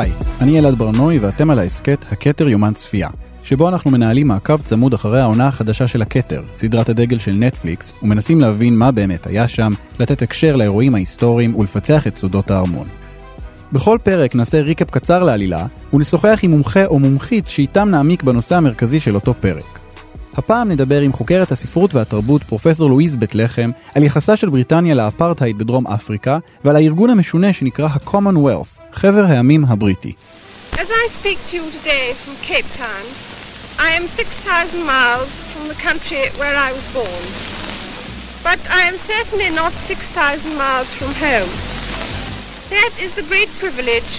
היי, אני אלעד ברנועי ואתם על ההסכת הכתר יומן צפייה, שבו אנחנו מנהלים מעקב צמוד אחרי העונה החדשה של הכתר, סדרת הדגל של נטפליקס, ומנסים להבין מה באמת היה שם, לתת הקשר לאירועים ההיסטוריים ולפצח את סודות הארמון. בכל פרק נעשה ריקאפ קצר לעלילה, ונשוחח עם מומחה או מומחית שאיתם נעמיק בנושא המרכזי של אותו פרק. הפעם נדבר עם חוקרת הספרות והתרבות פרופסור לואיז בית לחם על יחסה של בריטניה לאפרטהייד בדרום אפריקה ועל הארגון המשונה שנקרא ה-Commonwealth, חבר העמים הבריטי. As I speak to you today from Cape Town, I am 6,000 miles from the country where I was born. But I am certainly not 6,000 miles from home. That is the great privilege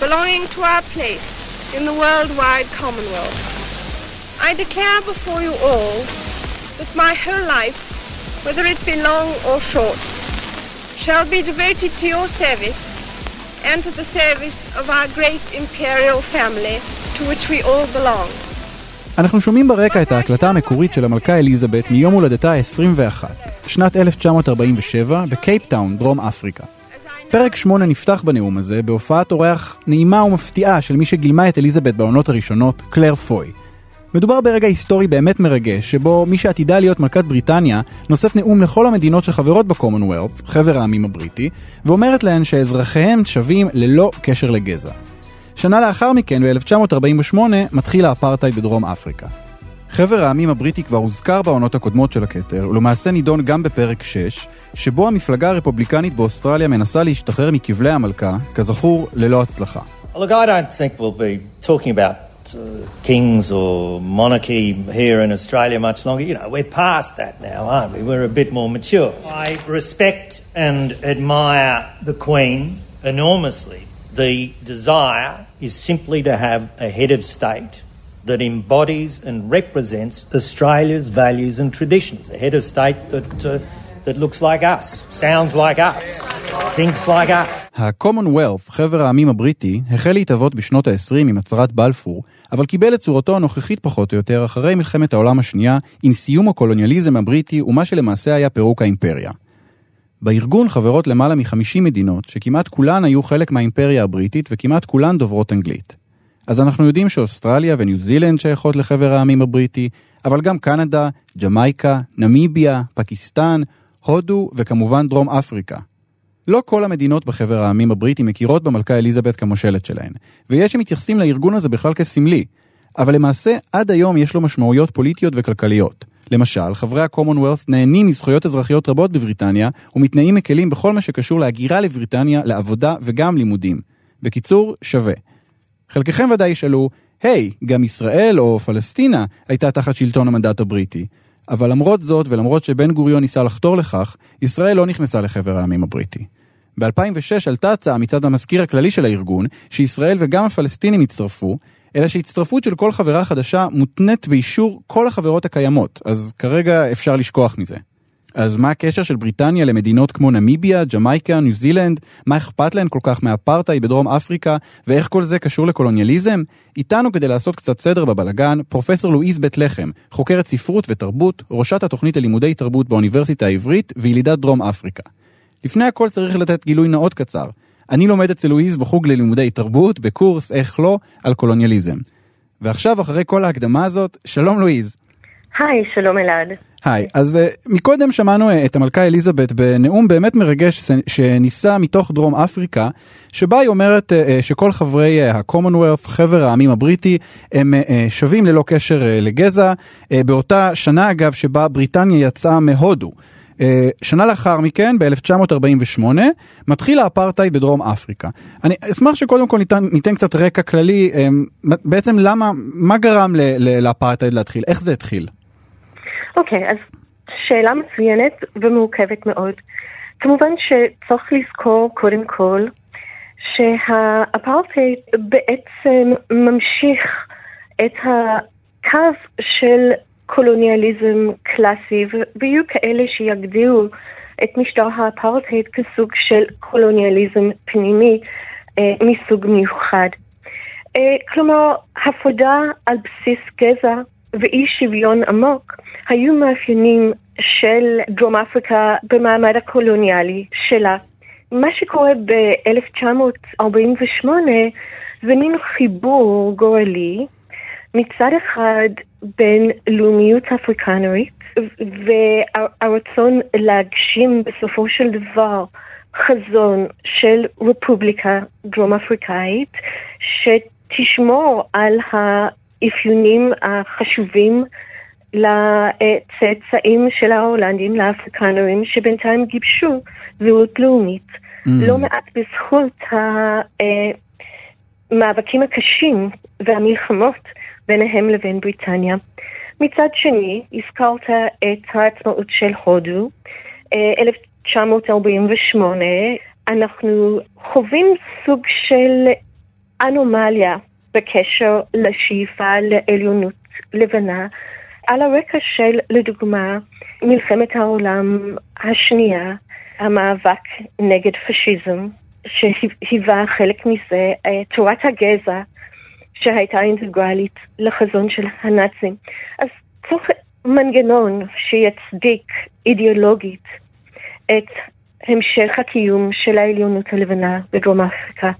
belonging to our place in the worldwide Commonwealth. I declare before you all that my whole life, whether it be long or short, shall be devoted to your service and to the service of our great imperial family to which we all belong. אנחנו שומעים ברקע את ההקלטה המקורית של המלכה אליזבת מיום הולדתה ה-21, שנת 1947, בקייפטאון, דרום אפריקה. פרק 8 נפתח בנאום הזה בהופעת אורח נעימה ומפתיעה של מי שגילמה את אליזבת בעונות הראשונות, קלר פוי. מדובר ברגע היסטורי באמת מרגש, שבו מי שעתידה להיות מלכת בריטניה נושאת נאום לכל המדינות שחברות בקומונוולף, חבר העמים הבריטי, ואומרת להן שאזרחיהם שווים ללא קשר לגזע. שנה לאחר מכן, ב-1948, מתחיל האפרטהייד בדרום אפריקה. חבר העמים הבריטי כבר הוזכר בעונות הקודמות של הכתר, ולמעשה נידון גם בפרק 6, שבו המפלגה הרפובליקנית באוסטרליה מנסה להשתחרר מכבלי המלכה, כזכור, ללא הצלחה. Look, I don't think we'll be talking about uh, kings or monarchy here in Australia much longer. You know, we're past that now, aren't we? We're a bit more mature. I respect and admire the Queen enormously. The desire is simply to have a head of state that embodies and represents Australia's values and traditions. A head of state that, uh, that looks like us, sounds like us, thinks like us. ה-Commonwealth, חבר העמים הבריטי, החל להתהוות בשנות ה-20 עם הצהרת בלפור, אבל קיבל את צורתו הנוכחית פחות או יותר אחרי מלחמת העולם השנייה, עם סיום הקולוניאליזם הבריטי ומה שלמעשה היה פירוק האימפריה. בארגון חברות למעלה מ-50 מדינות, שכמעט כולן היו חלק מהאימפריה הבריטית וכמעט כולן דוברות אנגלית. אז אנחנו יודעים שאוסטרליה וניו זילנד שייכות לחבר העמים הבריטי, אבל גם קנדה, ג'מייקה, נמיביה, פקיסטן, הודו וכמובן דרום אפריקה. לא כל המדינות בחבר העמים הבריטי מכירות במלכה אליזבת כמושלת שלהן, ויש שמתייחסים לארגון הזה בכלל כסמלי, אבל למעשה עד היום יש לו משמעויות פוליטיות וכלכליות. למשל, חברי ה-Commonwealth נהנים מזכויות אזרחיות רבות בבריטניה ומתנאים מקלים בכל מה שקשור להגירה לבריטניה, לעבודה וגם לימודים. בקיצור, שווה. חלקכם ודאי ישאלו, היי, hey, גם ישראל או פלסטינה הייתה תחת שלטון המנדט הבריטי. אבל למרות זאת, ולמרות שבן גוריון ניסה לחתור לכך, ישראל לא נכנסה לחבר העמים הבריטי. ב-2006 עלתה הצעה מצד המזכיר הכללי של הארגון, שישראל וגם הפלסטינים יצטרפו, אלא שהצטרפות של כל חברה חדשה מותנית באישור כל החברות הקיימות, אז כרגע אפשר לשכוח מזה. אז מה הקשר של בריטניה למדינות כמו נמיביה, ג'מייקה, ניו זילנד? מה אכפת להן כל כך מאפרטהייד בדרום אפריקה? ואיך כל זה קשור לקולוניאליזם? איתנו כדי לעשות קצת סדר בבלגן, פרופסור לואיז בית לחם, חוקרת ספרות ותרבות, ראשת התוכנית ללימודי תרבות באוניברסיטה העברית וילידת דרום אפריקה. לפני הכל צריך לתת גילוי נאות קצר. אני לומד אצל לואיז בחוג ללימודי תרבות, בקורס איך לא, על קולוניאליזם. ועכשיו, אחרי כל ההקדמה הזאת, שלום לואיז. היי, שלום אלעד. היי, אז uh, מקודם שמענו uh, את המלכה אליזבת בנאום באמת מרגש שניסה מתוך דרום אפריקה, שבה היא אומרת uh, שכל חברי uh, ה-Commonwealth, חבר העמים הבריטי, הם uh, שווים ללא קשר uh, לגזע, uh, באותה שנה אגב שבה בריטניה יצאה מהודו. Uh, שנה לאחר מכן, ב-1948, מתחיל האפרטהייד בדרום אפריקה. אני אשמח שקודם כל ניתן, ניתן קצת רקע כללי, um, בעצם למה, מה גרם לאפרטהייד להתחיל? איך זה התחיל? אוקיי, okay, אז שאלה מצוינת ומורכבת מאוד. כמובן שצריך לזכור קודם כל שהאפרטהייד בעצם ממשיך את הקו של קולוניאליזם קלאסי, ויהיו כאלה שיגדירו את משטר האפרטהייד כסוג של קולוניאליזם פנימי אה, מסוג מיוחד. אה, כלומר, הפרדה על בסיס גזע ואי שוויון עמוק היו מאפיינים של דרום אפריקה במעמד הקולוניאלי שלה. מה שקורה ב-1948 זה מין חיבור גורלי מצד אחד בין לאומיות אפריקנרית והרצון להגשים בסופו של דבר חזון של רפובליקה דרום אפריקאית שתשמור על האפיונים החשובים לצאצאים של ההולנדים, לאפריקנרים, שבינתיים גיבשו זהות לאומית. Mm. לא מעט בזכות המאבקים הקשים והמלחמות ביניהם לבין בריטניה. מצד שני, הזכרת את העצמאות של הודו, 1948, אה, אנחנו חווים סוג של אנומליה בקשר לשאיפה לעליונות לבנה, על הרקע של, לדוגמה, מלחמת העולם השנייה, המאבק נגד פשיזם, שהיווה חלק מזה, אה, תורת הגזע, שהייתה אינטגרלית לחזון של הנאצים. אז צריך מנגנון שיצדיק אידיאולוגית את המשך הקיום של העליונות הלבנה בדרום אפריקה.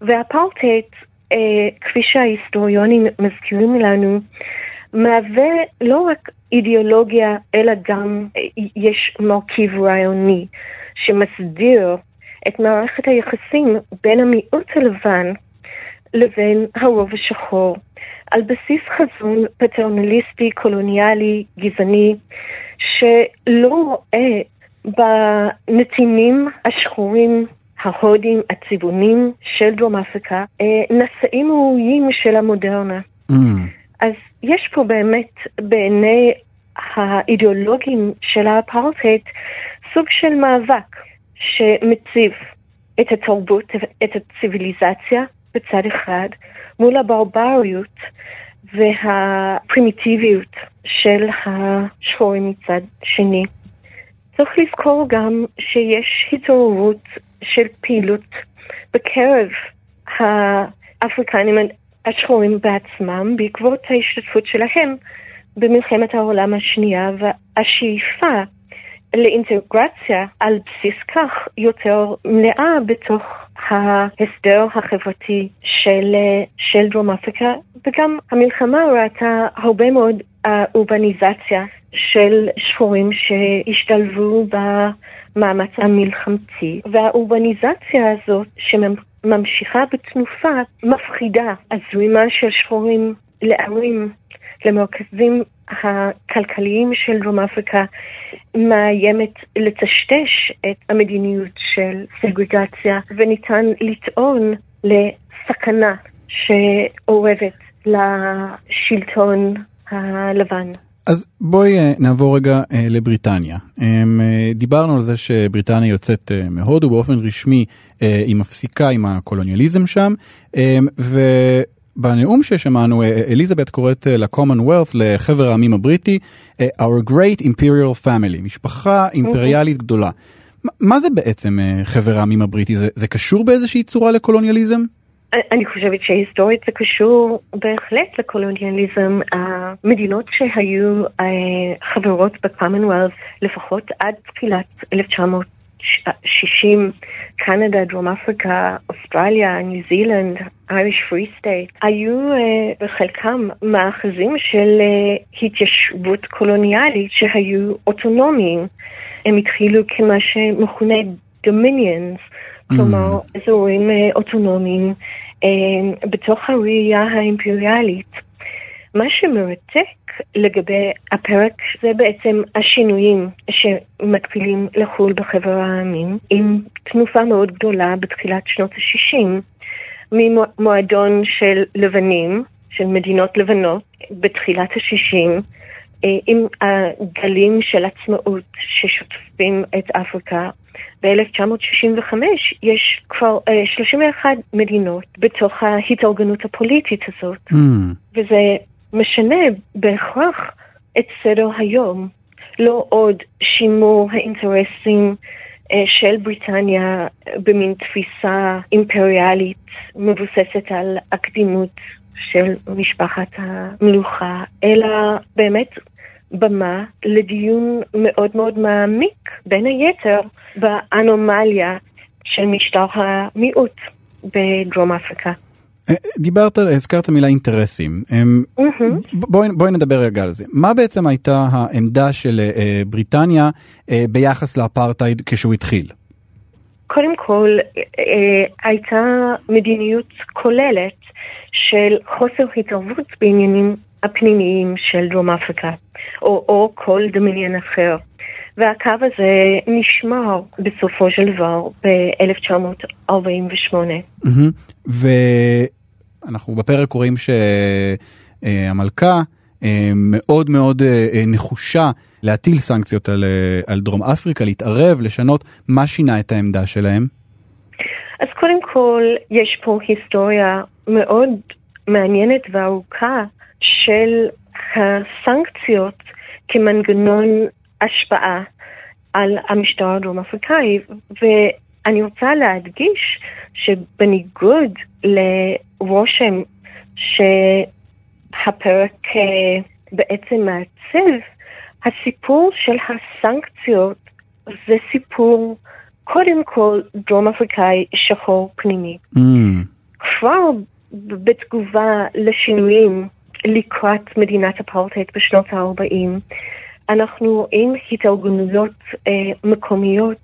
והאפרטהייד, אה, כפי שההיסטוריונים מזכירים לנו, מהווה לא רק אידיאולוגיה, אלא גם אה, יש מרכיב רעיוני שמסדיר את מערכת היחסים בין המיעוט הלבן לבין הרוב השחור, על בסיס חזון פטרנליסטי, קולוניאלי, גזעני, שלא רואה בנתינים השחורים ההודים, הצבעונים של דרום אפריקה, אה, נשאים ראויים של המודרנה. Mm. אז יש פה באמת בעיני האידיאולוגים של האפרטהייד סוג של מאבק שמציב את התרבות, את הציוויליזציה בצד אחד, מול הברבריות והפרימיטיביות של השחורים מצד שני. צריך לזכור גם שיש התעוררות של פעילות בקרב האפריקנים השחורים בעצמם בעקבות ההשתתפות שלהם במלחמת העולם השנייה והשאיפה לאינטגרציה על בסיס כך יותר מלאה בתוך ההסדר החברתי של, של דרום אפריקה, וגם המלחמה ראתה הרבה מאוד אורבניזציה של שחורים שהשתלבו במאמץ המלחמתי, והאורבניזציה הזאת שממשיכה בתנופה מפחידה הזרימה של שחורים לערים, למרכזים הכלכליים של דרום אפריקה מאיימת לטשטש את המדיניות של סגרגציה, וניתן לטעון לסכנה שאורבת לשלטון הלבן. אז בואי אה, נעבור רגע אה, לבריטניה. אה, דיברנו על זה שבריטניה יוצאת מהודו באופן רשמי, היא מפסיקה עם הקולוניאליזם שם, ובנאום ששמענו אליזבת קוראת ל-commonwealth, לחבר העמים הבריטי, our great imperial family, משפחה אימפריאלית גדולה. מה זה בעצם חבר העמים הבריטי? זה, זה קשור באיזושהי צורה לקולוניאליזם? אני חושבת שהיסטורית זה קשור בהחלט לקולוניאליזם. המדינות שהיו אה, חברות ב Commonwealth לפחות עד תחילת 1960, קנדה, דרום אפריקה, אוסטרליה, ניו זילנד, Irish Free State, היו אה, בחלקם מאחזים של אה, התיישבות קולוניאלית שהיו אוטונומיים. הם התחילו כמה שמכונה דומיניאנס. כלומר mm. אזורים אוטונומיים אה, בתוך הראייה האימפריאלית. מה שמרתק לגבי הפרק זה בעצם השינויים שמקפילים לחו"ל בחבר העמים, עם תנופה מאוד גדולה בתחילת שנות ה-60, ממועדון של לבנים, של מדינות לבנות, בתחילת ה-60, אה, עם הגלים של עצמאות ששוטפים את אפריקה ב-1965 יש כבר uh, אה, 31 מדינות בתוך ההתארגנות הפוליטית הזאת, mm. וזה משנה בהכרח את סדר היום. לא עוד שימור האינטרסים uh, של בריטניה במין תפיסה אימפריאלית מבוססת על הקדימות של משפחת המלוכה, אלא באמת במה לדיון מאוד מאוד מעמיק, בין היתר באנומליה של משטר המיעוט בדרום אפריקה. דיברת, הזכרת מילה אינטרסים. בואי, בואי נדבר רגע על זה. מה בעצם הייתה העמדה של בריטניה ביחס לאפרטהייד כשהוא התחיל? קודם כל, הייתה מדיניות כוללת של חוסר התערבות בעניינים הפנימיים של דרום אפריקה, או, או כל דמיניאן אחר. והקו הזה נשמר בסופו של דבר ב-1948. Mm-hmm. ואנחנו בפרק קוראים שהמלכה אה, מאוד מאוד אה, אה, נחושה להטיל סנקציות על, על דרום אפריקה, להתערב, לשנות, מה שינה את העמדה שלהם? אז קודם כל, יש פה היסטוריה מאוד מעניינת וארוכה של הסנקציות כמנגנון השפעה על המשטר הדרום אפריקאי, ואני רוצה להדגיש שבניגוד לרושם שהפרק אה, בעצם מעצב, הסיפור של הסנקציות זה סיפור קודם כל דרום אפריקאי שחור פנימי. Mm. כבר בתגובה לשינויים לקראת מדינת אפרטהייד בשנות ה-40, אנחנו רואים התארגנויות אה, מקומיות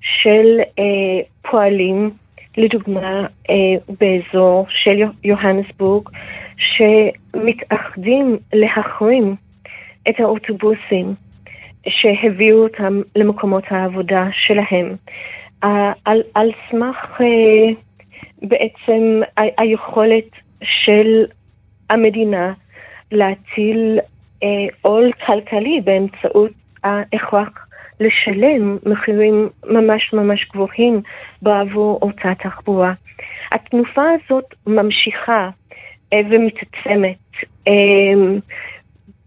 של אה, פועלים, לדוגמה אה, באזור של יוהנסבורג, שמתאחדים להחרים את האוטובוסים שהביאו אותם למקומות העבודה שלהם. על, על סמך אה, בעצם היכולת של המדינה להטיל אה, עול כלכלי באמצעות ההכרח לשלם מחירים ממש ממש גבוהים בעבור אותה תחבורה. התנופה הזאת ממשיכה אה, ומתעצמת אה,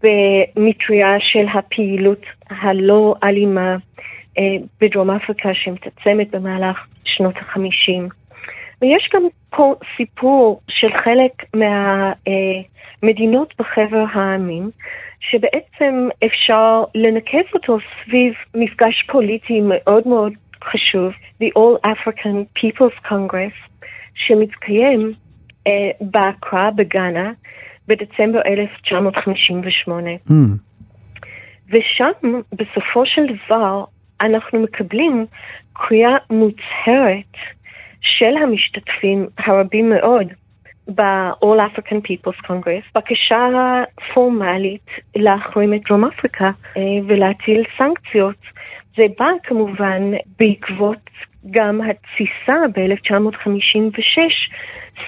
במטריה של הפעילות הלא אלימה בדרום אפריקה שמתעצמת במהלך שנות החמישים. ויש גם פה סיפור של חלק מהמדינות בחבר העמים, שבעצם אפשר לנקב אותו סביב מפגש פוליטי מאוד מאוד חשוב, The All African People's Congress, שמתקיים uh, באקרה בגאנה בדצמבר 1958. Mm. ושם, בסופו של דבר, אנחנו מקבלים קריאה מוצהרת של המשתתפים הרבים מאוד ב-All African People's Congress, בקשה פורמלית להחרים את דרום אפריקה אה, ולהטיל סנקציות. זה בא כמובן בעקבות גם התסיסה ב-1956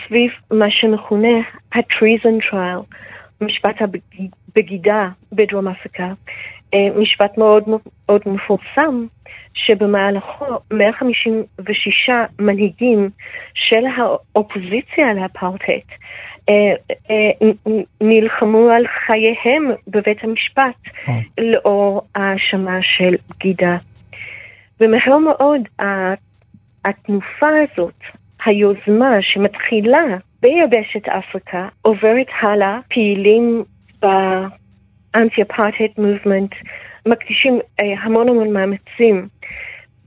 סביב מה שמכונה ה-treason trial, משפט הבגידה בדרום אפריקה, משפט מאוד מאוד מפורסם שבמהלכו 156 מנהיגים של האופוזיציה לאפרטהייד אה, אה, נלחמו על חייהם בבית המשפט oh. לאור האשמה של בגידה. ומהר מאוד התנופה הזאת, היוזמה שמתחילה ביבשת אפריקה, עוברת הלאה, פעילים באנטי-אפרטהייד מובמנט, מקדישים אה, המון המון מאמצים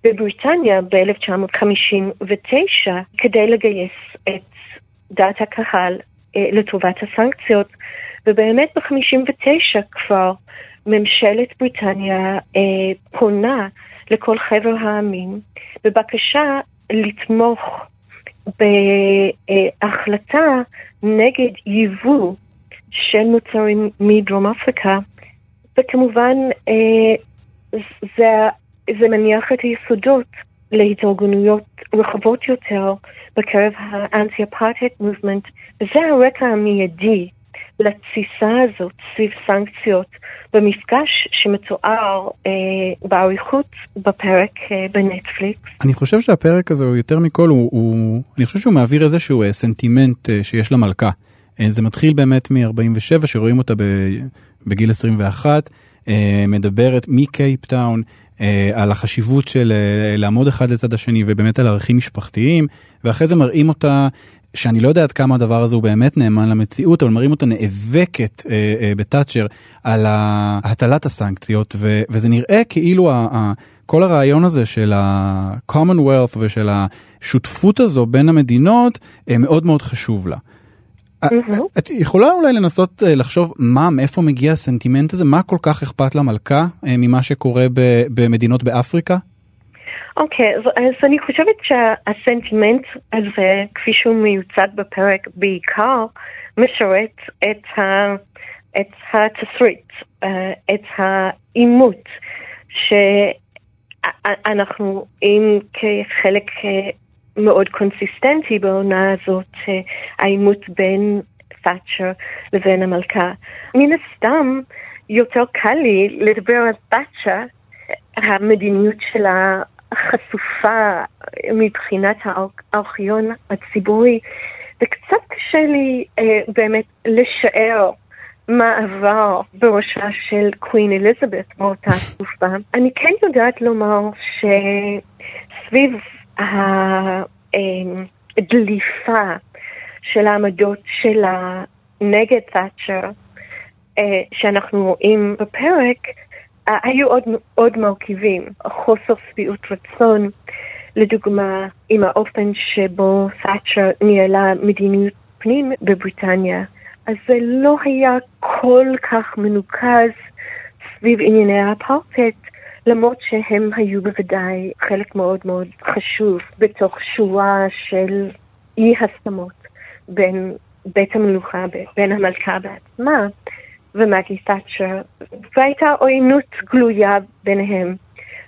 בבריטניה ב-1959 כדי לגייס את דעת הקהל אה, לטובת הסנקציות, ובאמת ב-59 כבר ממשלת בריטניה אה, פונה לכל חבר העמים בבקשה לתמוך בהחלטה נגד ייבוא של מוצרים מדרום אפריקה, וכמובן אה, זה זה מניח את היסודות להתארגנויות רחבות יותר בקרב האנטי-אפרטהייד מובמנט, וזה הרקע המיידי לתסיסה הזאת סביב סנקציות במפגש שמתואר אה, באריכות בפרק אה, בנטפליקס. אני חושב שהפרק הזה הוא יותר מכל, הוא, הוא, אני חושב שהוא מעביר איזשהו אה, סנטימנט אה, שיש למלכה. אה, זה מתחיל באמת מ-47 שרואים אותה בגיל 21, אה, מדברת מקייפטאון. אה, על החשיבות של לעמוד אחד לצד השני ובאמת על ערכים משפחתיים, ואחרי זה מראים אותה שאני לא יודע עד כמה הדבר הזה הוא באמת נאמן למציאות, אבל מראים אותה נאבקת בתאצ'ר על הטלת הסנקציות, וזה נראה כאילו ה, כל הרעיון הזה של ה-commonwealth ושל השותפות הזו בין המדינות מאוד מאוד חשוב לה. את יכולה אולי לנסות לחשוב מה, מאיפה מגיע הסנטימנט הזה? מה כל כך אכפת למלכה ממה שקורה במדינות באפריקה? אוקיי, okay, אז אני חושבת שהסנטימנט הזה, כפי שהוא מיוצג בפרק, בעיקר משרת את, ה, את התסריט, את העימות, שאנחנו רואים כחלק מאוד קונסיסטנטי בעונה הזאת, העימות בין תאצ'ר לבין המלכה. מן הסתם, יותר קל לי לדבר על תאצ'ר, המדיניות שלה חשופה מבחינת הארכיון הציבורי, וקצת קשה לי אה, באמת לשער מה עבר בראשה של קווין אליזבת באותה תקופה. אני כן יודעת לומר שסביב הדליפה של העמדות שלה נגד תאצ'ר, אה, שאנחנו רואים בפרק, היו עוד, עוד מרכיבים, חוסר שביעות רצון, לדוגמה, עם האופן שבו תאצ'ר ניהלה מדיניות פנים בבריטניה, אז זה לא היה כל כך מנוקז סביב ענייני האפרטהייד, למרות שהם היו בוודאי חלק מאוד מאוד חשוב בתוך שורה של אי הסכמות בין בית המלוכה, בין המלכה בעצמה. ומגי תאצ'ר, והייתה עוינות גלויה ביניהם.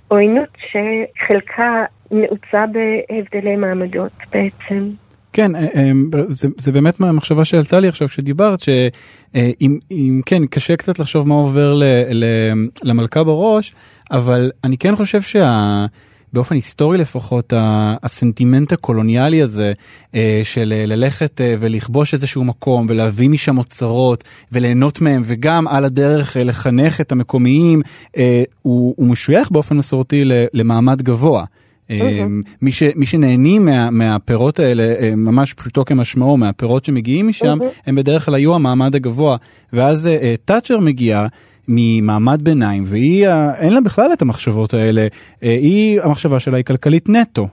עוינות שחלקה נעוצה בהבדלי מעמדות בעצם. כן, אה, אה, זה, זה באמת מהמחשבה שעלתה לי עכשיו כשדיברת, שאם אם, כן, קשה קצת לחשוב מה עובר ל, ל, למלכה בראש, אבל אני כן חושב שה... באופן היסטורי לפחות, הסנטימנט הקולוניאלי הזה אה, של אה, ללכת אה, ולכבוש איזשהו מקום ולהביא משם אוצרות וליהנות מהם וגם על הדרך לחנך את המקומיים, הוא, הוא משוייך באופן מסורתי למעמד גבוה. מי, ש, מי שנהנים מה, מהפירות האלה, ממש פשוטו כמשמעו, מהפירות שמגיעים משם, הם בדרך כלל היו המעמד הגבוה. ואז תאצ'ר מגיע, ממעמד ביניים, והיא, אין לה בכלל את המחשבות האלה, אה, היא, המחשבה שלה היא כלכלית נטו.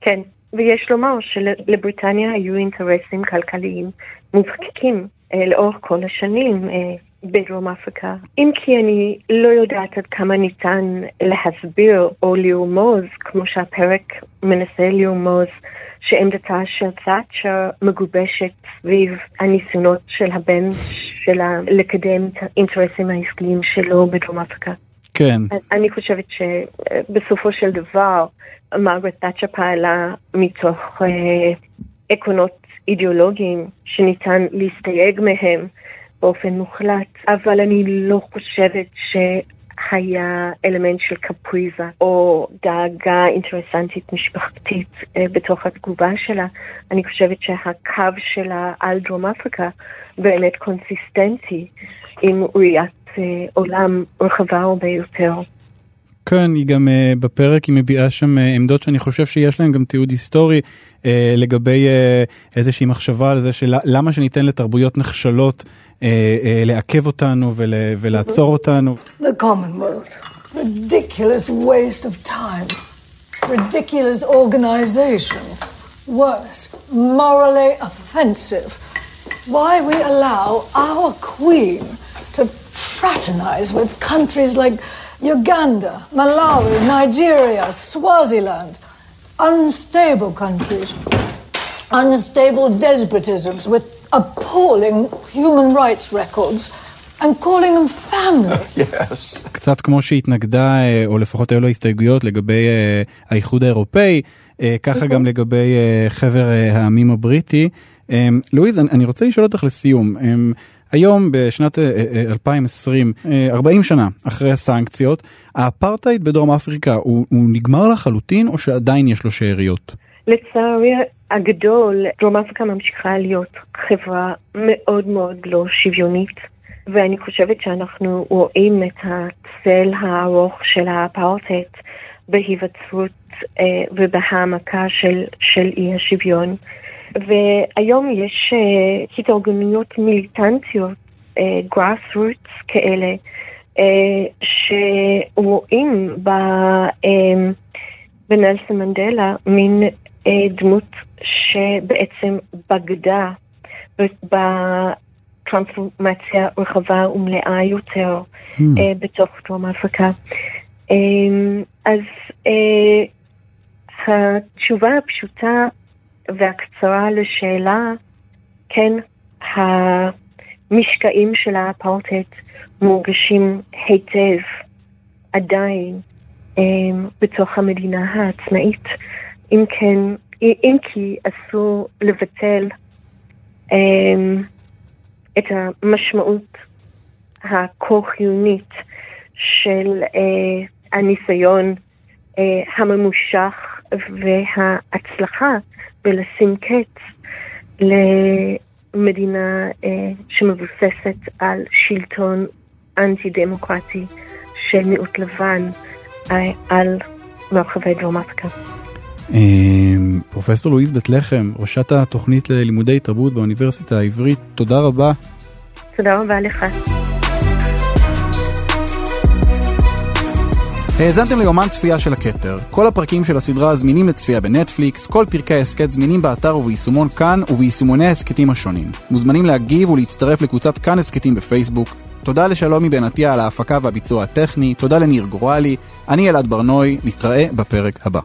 כן, ויש לומר שלבריטניה היו אינטרסים כלכליים מובהקים אה, לאורך כל השנים. אה, בדרום אפריקה. אם כי אני לא יודעת עד כמה ניתן להסביר או לרמוז, כמו שהפרק מנסה לרמוז, שעמדתה של תאצ'ר מגובשת סביב הניסיונות של הבן שלה לקדם את האינטרסים העסקיים שלו בדרום אפריקה. כן. אני חושבת שבסופו של דבר מרגרט תאצ'ר פעלה מתוך אה, עקרונות אידיאולוגיים שניתן להסתייג מהם באופן מוחלט, אבל אני לא חושבת ש... היה אלמנט של קפריזה או דאגה אינטרסנטית משפחתית אה, בתוך התגובה שלה. אני חושבת שהקו שלה על דרום אפריקה באמת קונסיסטנטי עם ראיית אה, עולם רחבה הרבה יותר. כן, היא גם uh, בפרק היא מביעה שם uh, עמדות שאני חושב שיש להן גם תיעוד היסטורי uh, לגבי uh, איזושהי מחשבה על זה שלמה שניתן לתרבויות נחשלות uh, uh, לעכב אותנו ול, ולעצור אותנו. The Commonwealth, ridiculous waste of time, ridiculous organization, worse, morally offensive. Why we allow our queen to fraternize with countries like Uganda, Malawi, Nigeria, Swaziland. Unstable countries. Unstable despotisms with appalling human rights records. and calling them family. yes. קצת כמו שהתנגדה, או לפחות היו לו הסתייגויות לגבי האיחוד האירופאי, ככה גם לגבי חבר העמים הבריטי. לואיז, אני רוצה לשאול אותך לסיום. היום בשנת 2020, אה, 40 אה, שנה אחרי הסנקציות, האפרטהייד בדרום אפריקה הוא, הוא נגמר לחלוטין או שעדיין יש לו שאריות? לצערי הגדול, דרום אפריקה ממשיכה להיות חברה מאוד מאוד לא שוויונית, ואני חושבת שאנחנו רואים את הצל הארוך של האפרטהייד בהיווצרות אה, ובהעמקה של, של אי השוויון. והיום יש uh, התארגנויות מיליטנטיות, uh, grassroots כאלה, שרואים בנלסון מנדלה מין דמות שבעצם בגדה בטרנספורמציה רחבה ומלאה יותר mm. בתוך דרום אפריקה. אז התשובה הפשוטה והקצרה לשאלה, כן, המשקעים של האפרטהייד מורגשים היטב עדיין um, בתוך המדינה העצמאית. אם כן, אם כי אסור לבטל um, את המשמעות הכה חיונית של uh, הניסיון uh, הממושך וההצלחה בלשים קץ למדינה אה, שמבוססת על שלטון אנטי דמוקרטי של מיעוט לבן אה, על מרחבי דרום אפריקה. אה, פרופסור לואיז בית לחם, ראשת התוכנית ללימודי תרבות באוניברסיטה העברית, תודה רבה. תודה רבה לך. האזנתם ליומן צפייה של הכתר. כל הפרקים של הסדרה זמינים לצפייה בנטפליקס, כל פרקי ההסכת זמינים באתר וביישומון כאן וביישומוני ההסכתים השונים. מוזמנים להגיב ולהצטרף לקבוצת כאן הסכתים בפייסבוק. תודה לשלומי בן עטיה על ההפקה והביצוע הטכני, תודה לניר גורלי, אני אלעד ברנוי, נתראה בפרק הבא.